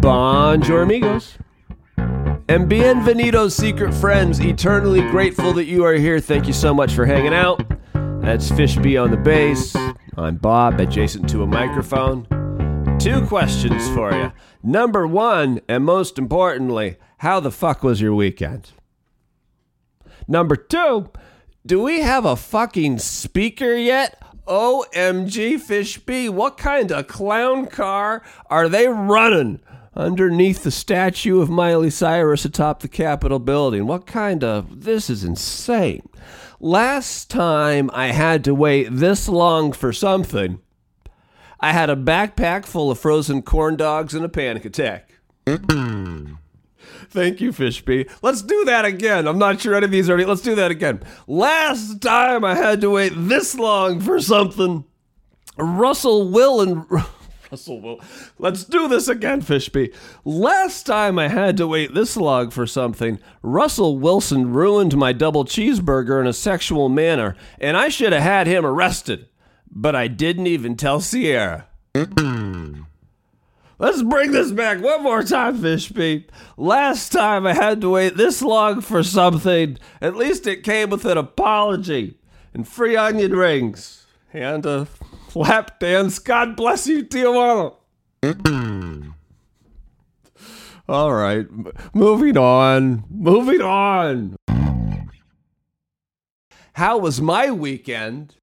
Bonjour, amigos. And bienvenidos, secret friends. Eternally grateful that you are here. Thank you so much for hanging out. That's Fishby on the bass. I'm Bob, adjacent to a microphone. Two questions for you. Number one, and most importantly, how the fuck was your weekend? Number two, do we have a fucking speaker yet? OMG Fishby, what kind of clown car are they running underneath the statue of Miley Cyrus atop the Capitol building? What kind of. This is insane. Last time I had to wait this long for something, I had a backpack full of frozen corn dogs and a panic attack. Thank you, Fishby. Let's do that again. I'm not sure any of these are. Let's do that again. Last time I had to wait this long for something. Russell Will and Oh, Russell Will. Let's do this again, Fishby. Last time I had to wait this long for something, Russell Wilson ruined my double cheeseburger in a sexual manner, and I should have had him arrested. But I didn't even tell Sierra. Let's bring this back one more time, Fishby. Last time I had to wait this long for something. At least it came with an apology and free onion rings and a lap dance. God bless you, Tijuana. All right, m- moving on. Moving on. How was my weekend?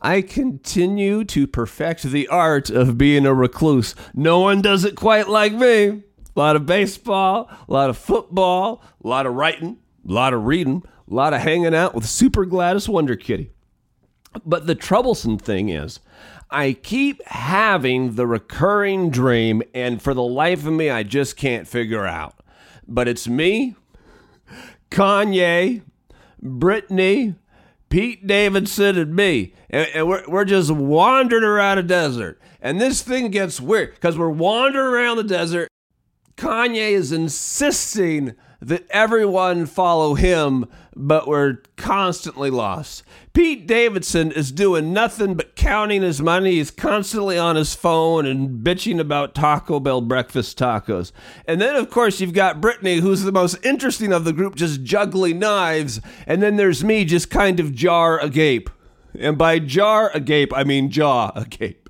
I continue to perfect the art of being a recluse. No one does it quite like me. A lot of baseball, a lot of football, a lot of writing, a lot of reading, a lot of hanging out with Super Gladys Wonder Kitty. But the troublesome thing is, I keep having the recurring dream, and for the life of me, I just can't figure out. But it's me, Kanye, Brittany, Pete Davidson, and me. And, and we're, we're just wandering around a desert. And this thing gets weird because we're wandering around the desert. Kanye is insisting that everyone follow him, but we're constantly lost. Pete Davidson is doing nothing but counting his money. He's constantly on his phone and bitching about Taco Bell breakfast tacos. And then, of course, you've got Brittany, who's the most interesting of the group, just juggling knives. And then there's me, just kind of jar agape. And by jar agape, I mean jaw agape.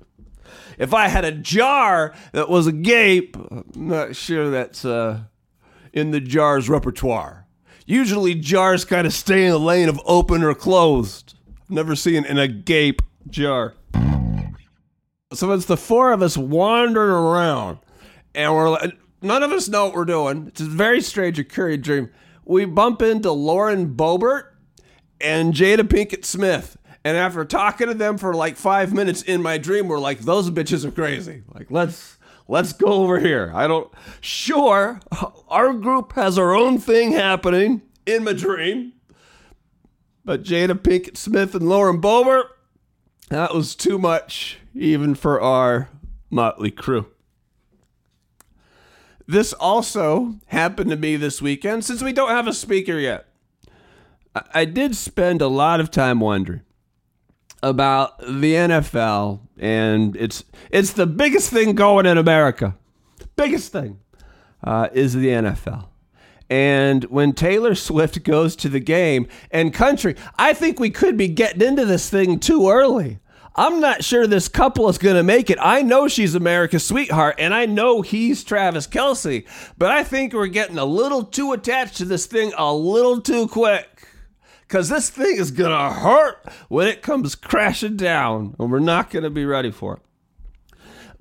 If I had a jar that was a gape, I'm not sure that's uh, in the jar's repertoire. Usually, jars kind of stay in the lane of open or closed. Never seen an gape jar. So it's the four of us wandering around, and we're like, none of us know what we're doing. It's a very strange occurring dream. We bump into Lauren Boebert and Jada Pinkett Smith. And after talking to them for like five minutes in my dream, we're like, those bitches are crazy. Like, let's let's go over here. I don't sure our group has our own thing happening in my dream. But Jada Pinkett Smith and Lauren Boebert, that was too much even for our motley crew. This also happened to me this weekend since we don't have a speaker yet. I did spend a lot of time wondering about the NFL, and it's it's the biggest thing going in America. Biggest thing uh, is the NFL. And when Taylor Swift goes to the game and country, I think we could be getting into this thing too early. I'm not sure this couple is going to make it. I know she's America's sweetheart, and I know he's Travis Kelce, but I think we're getting a little too attached to this thing a little too quick. Because this thing is going to hurt when it comes crashing down, and we're not going to be ready for it.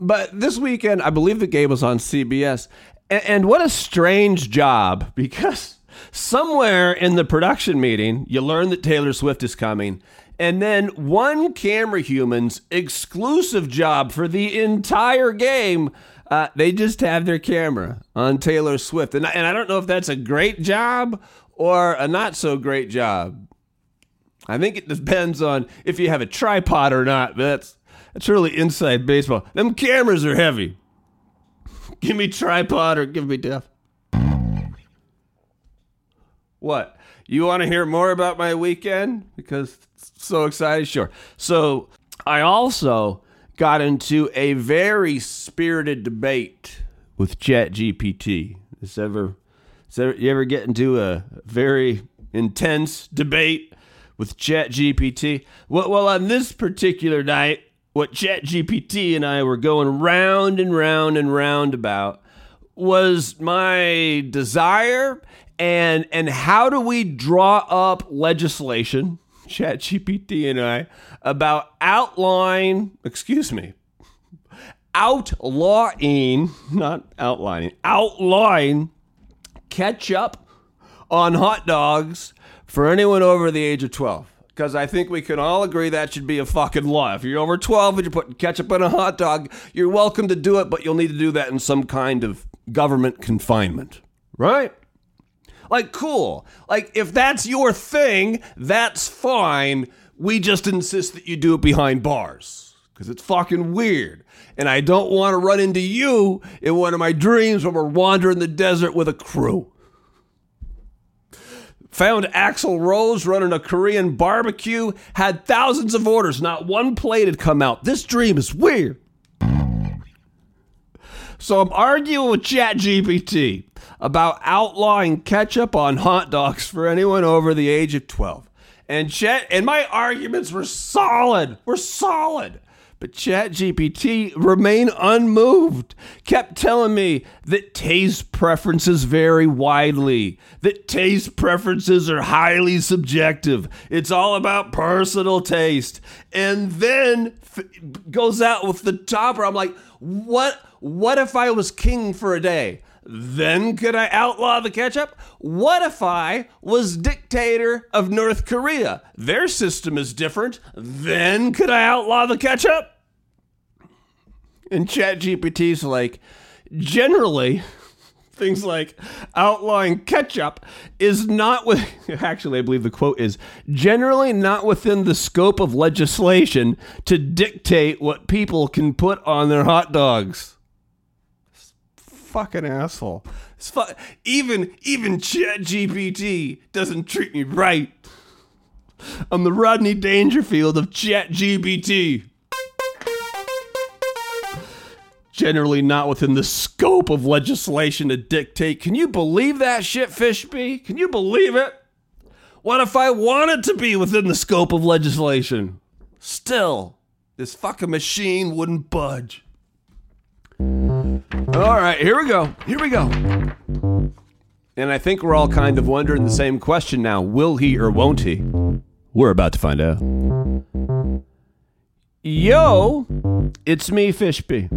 But this weekend, I believe the game was on CBS. And, and what a strange job because somewhere in the production meeting, you learn that Taylor Swift is coming. And then one camera human's exclusive job for the entire game, uh, they just have their camera on Taylor Swift. And, I- and I don't know if that's a great job or a not so great job. I think it depends on if you have a tripod or not. But that's that's really inside baseball. Them cameras are heavy. Give me tripod or give me death. What? You want to hear more about my weekend? Because so excited? Sure. So I also got into a very spirited debate with ChatGPT. Has ever, ever you ever get into a very intense debate with ChatGPT? Well, well, on this particular night, what ChatGPT and I were going round and round and round about was my desire and and how do we draw up legislation ChatGPT and I about outline, excuse me, outlawing, not outlining, outlawing ketchup on hot dogs for anyone over the age of 12. Because I think we can all agree that should be a fucking law. If you're over 12 and you're putting ketchup on a hot dog, you're welcome to do it, but you'll need to do that in some kind of government confinement. Right? Like, cool. Like, if that's your thing, that's fine. We just insist that you do it behind bars because it's fucking weird. And I don't want to run into you in one of my dreams when we're wandering the desert with a crew. Found Axl Rose running a Korean barbecue, had thousands of orders, not one plate had come out. This dream is weird. So I'm arguing with ChatGPT about outlawing ketchup on hot dogs for anyone over the age of 12. And Chat and my arguments were solid. Were solid. But ChatGPT remained unmoved, kept telling me that taste preferences vary widely, that taste preferences are highly subjective. It's all about personal taste. And then f- goes out with the topper. I'm like, what what if I was king for a day? Then could I outlaw the ketchup? What if I was dictator of North Korea? Their system is different. Then could I outlaw the ketchup? And ChatGPT's like, generally, things like outlawing ketchup is not with actually i believe the quote is generally not within the scope of legislation to dictate what people can put on their hot dogs. Fucking asshole. Fu- even even ChatGPT doesn't treat me right. I'm the rodney dangerfield of ChatGPT generally not within the scope of legislation to dictate. Can you believe that shit, Fishby? Can you believe it? What if I wanted to be within the scope of legislation? Still, this fucking machine wouldn't budge. All right, here we go. Here we go. And I think we're all kind of wondering the same question now will he or won't he? We're about to find out. Yo, it's me, Fishby.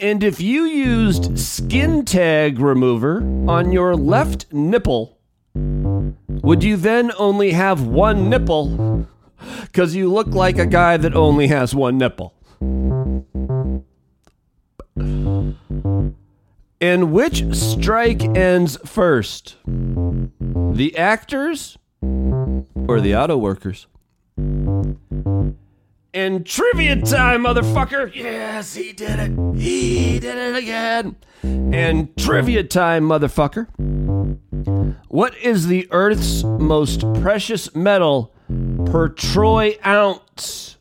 And if you used skin tag remover on your left nipple, would you then only have one nipple? Because you look like a guy that only has one nipple. And which strike ends first? The actors or the auto workers? And trivia time, motherfucker! Yes, he did it. He did it again. And trivia time, motherfucker. What is the Earth's most precious metal per troy ounce?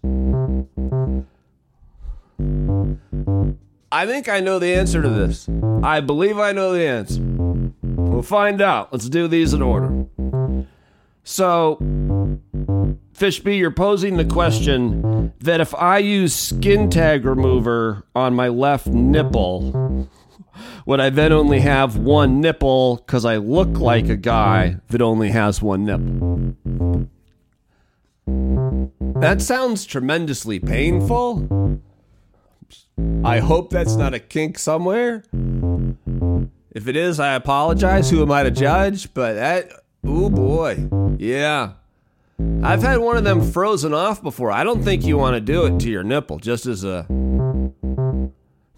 I think I know the answer to this. I believe I know the answer. We'll find out. Let's do these in order. So, Fishby, you're posing the question that if I use skin tag remover on my left nipple, would I then only have one nipple because I look like a guy that only has one nipple? That sounds tremendously painful. I hope that's not a kink somewhere. If it is, I apologize. Who am I to judge? But that, oh boy, yeah. I've had one of them frozen off before. I don't think you want to do it to your nipple, just as a.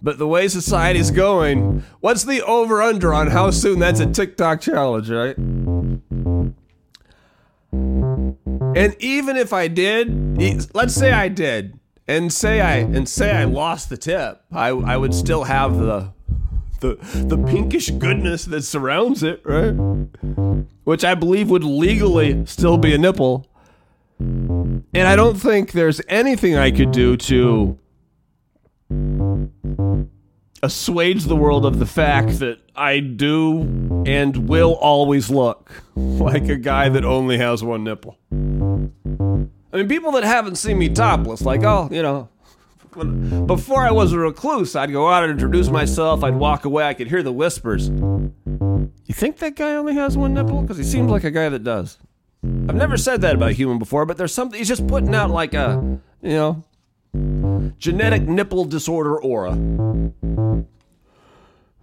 But the way society's going, what's the over under on how soon that's a TikTok challenge, right? And even if I did, let's say I did, and say I and say I lost the tip, I I would still have the the the pinkish goodness that surrounds it, right? Which I believe would legally still be a nipple. And I don't think there's anything I could do to assuage the world of the fact that I do and will always look like a guy that only has one nipple. I mean, people that haven't seen me topless, like, oh, you know, before I was a recluse, I'd go out and introduce myself. I'd walk away. I could hear the whispers. You think that guy only has one nipple? Because he seems like a guy that does. I've never said that about a human before, but there's something. He's just putting out like a, you know, genetic nipple disorder aura.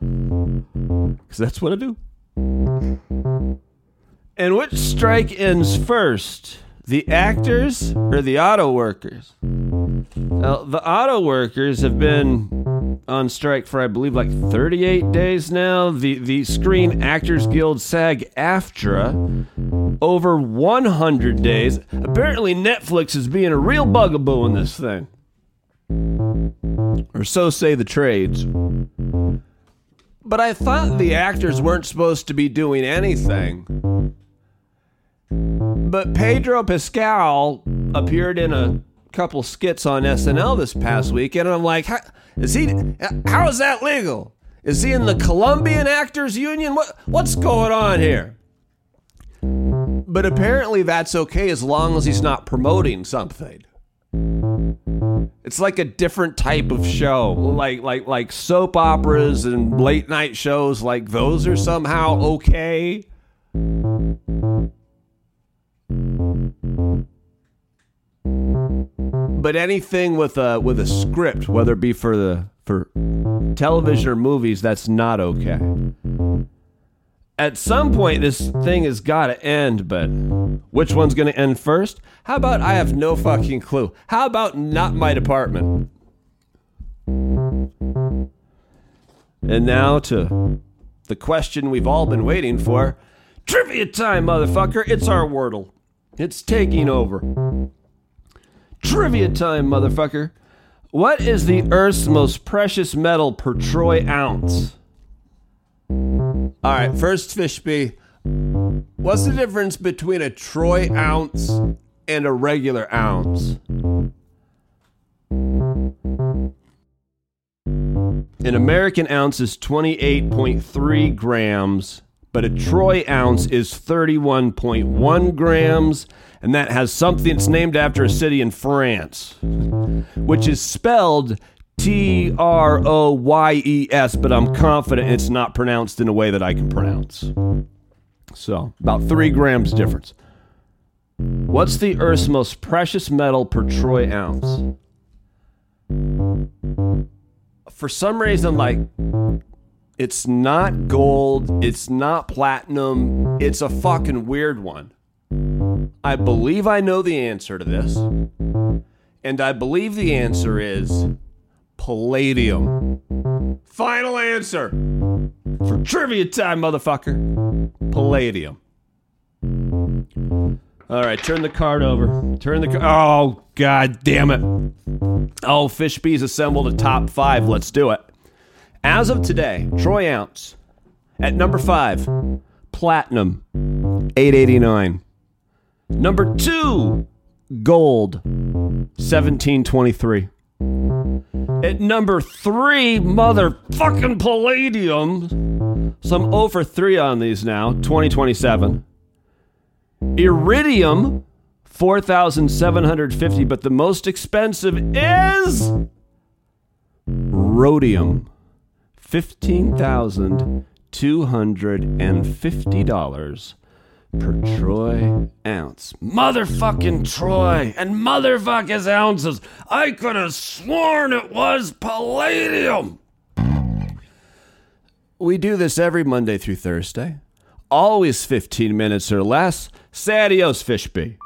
Because that's what I do. And which strike ends first? The actors or the auto workers? Now, the auto workers have been on strike for, I believe, like 38 days now. The, the Screen Actors Guild SAG AFTRA, over 100 days. Apparently, Netflix is being a real bugaboo in this thing. Or so say the trades. But I thought the actors weren't supposed to be doing anything. But Pedro Pascal appeared in a couple skits on SNL this past week, and I'm like, how, is he? How is that legal? Is he in the Colombian Actors Union? What what's going on here? But apparently that's okay as long as he's not promoting something. It's like a different type of show, like like like soap operas and late night shows. Like those are somehow okay. But anything with a with a script, whether it be for the for television or movies, that's not okay. At some point, this thing has got to end, but which one's going to end first? How about I have no fucking clue? How about not my department? And now to the question we've all been waiting for trivia time, motherfucker. It's our Wordle. It's taking over. Trivia time, motherfucker. What is the Earth's most precious metal per troy ounce? All right, first Fishby. What's the difference between a troy ounce and a regular ounce? An American ounce is 28.3 grams, but a troy ounce is 31.1 grams and that has something it's named after a city in France, which is spelled T R O Y E S, but I'm confident it's not pronounced in a way that I can pronounce. So, about three grams difference. What's the Earth's most precious metal per troy ounce? For some reason, like, it's not gold, it's not platinum, it's a fucking weird one. I believe I know the answer to this. And I believe the answer is palladium. Final answer for trivia time, motherfucker. Palladium. All right, turn the card over. Turn the card. Oh, god damn it. Oh, Fishby's assembled a top five. Let's do it. As of today, Troy Ounce at number five, Platinum, 889. Number two, gold, 1723. At number three, motherfucking palladium. Some oh over three on these now, 2027. Iridium, 4,750, but the most expensive is rhodium, $15,250 per troy ounce. Motherfucking troy and motherfuckers ounces. I could have sworn it was palladium. We do this every Monday through Thursday. Always 15 minutes or less. Sadios adios, Fishby.